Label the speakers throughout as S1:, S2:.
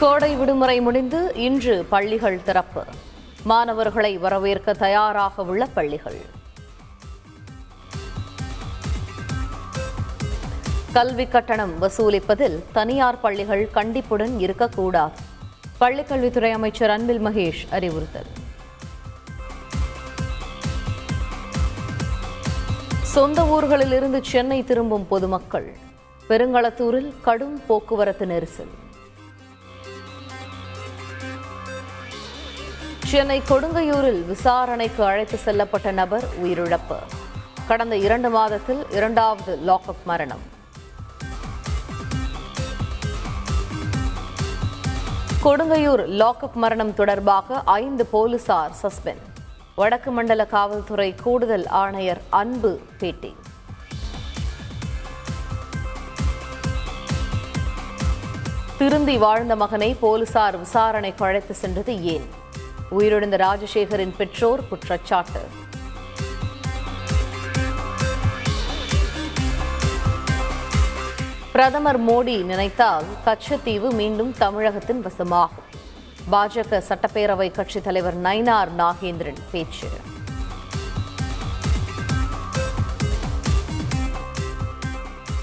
S1: கோடை விடுமுறை முடிந்து இன்று பள்ளிகள் திறப்பு. மாணவர்களை வரவேற்க தயாராக உள்ள பள்ளிகள். கல்வி கட்டணம் வசூலிப்பதில் தனியார் பள்ளிகள் கண்டிப்புடன் இருக்கக்கூடாது. பள்ளிக்கல்வித்துறை அமைச்சர் அன்பில் மகேஷ் அறிவுறுத்தல். சொந்த ஊர்களிலிருந்து சென்னை திரும்பும் பொதுமக்கள். பெருங்களத்தூரில் கடும் போக்குவரத்து நெரிசல். சென்னை கொடுங்கையூரில் விசாரணைக்கு அழைத்து செல்லப்பட்ட நபர் உயிரிழப்பு. கடந்த இரண்டு மாதத்தில் இரண்டாவது லாக்அப் மரணம். கொடுங்கையூர் லாக்அப் மரணம் தொடர்பாக ஐந்து போலீசார் சஸ்பெண்ட். வடக்கு மண்டல காவல்துறை கூடுதல் ஆணையர் அன்பு பேட்டி. திருந்தி வாழ்ந்த மகனை போலீசார் விசாரணைக்கு அழைத்து சென்றது ஏன்? உயிரிழந்த ராஜசேகரின் பெற்றோர் குற்றச்சாட்டு. பிரதமர் மோடி நினைத்தால் கச்சத்தீவு மீண்டும் தமிழகத்தின் வசமாகும். பாஜக சட்டப்பேரவை கட்சித் தலைவர் நயினார் நாகேந்திரன் பேச்சு.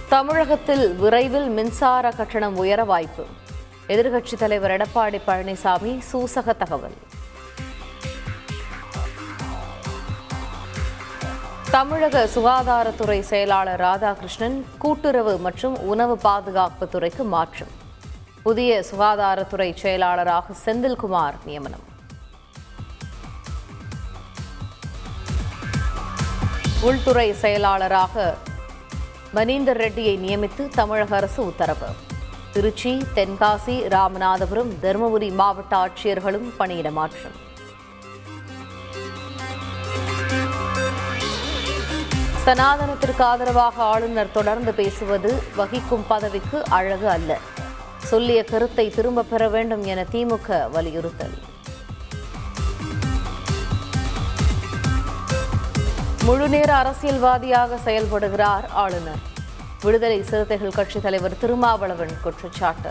S1: தமிழகத்தில் விரைவில் மின்சார கட்டணம் உயர வாய்ப்பு. எதிர்க்கட்சித் தலைவர் எடப்பாடி பழனிசாமி சூசக தகவல். தமிழக சுகாதாரத்துறை செயலாளர் ராதாகிருஷ்ணன் கூட்டுறவு மற்றும் உணவு பாதுகாப்பு துறைக்கு மாற்றம். புதிய சுகாதாரத்துறை செயலாளராக செந்தில்குமார் நியமனம். உள்துறை செயலாளராக மனீந்தர் ரெட்டியை நியமித்து தமிழக அரசு உத்தரவு. திருச்சி தென்காசி ராமநாதபுரம் தருமபுரி மாவட்ட ஆட்சியர்களும் பணியிட மாற்றம். சனாதனத்திற்கு ஆதரவாக ஆளுநர் தொடர்ந்து பேசுவது வகிக்கும் பதவிக்கு அழகு அல்ல. சொல்லிய கருத்தை திரும்பப் பெற வேண்டும் என திமுக வலியுறுத்தல். முழுநேர அரசியல்வாதியாக செயல்படுகிறார் ஆளுநர். விடுதலை சிறுத்தைகள் கட்சித் தலைவர் திருமாவளவன் குற்றச்சாட்டு.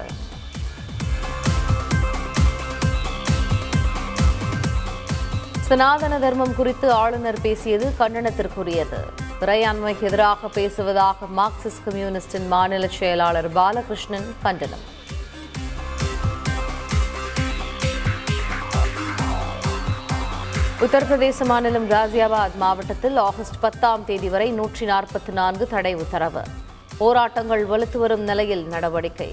S1: சனாதன தர்மம் குறித்து ஆளுநர் பேசியது கண்டனத்திற்குரியது. இறையாண்மைக்கு எதிராக பேசுவதாக மார்க்சிஸ்ட் கம்யூனிஸ்டின் மாநில செயலாளர் பாலகிருஷ்ணன் கண்டனம். உத்தரப்பிரதேச மாநிலம் காசியாபாத் மாவட்டத்தில் ஆகஸ்ட் பத்தாம் தேதி வரை நூற்றி நாற்பத்தி நான்கு தடை உத்தரவு. போராட்டங்கள் வலுத்து வரும் நிலையில் நடவடிக்கை.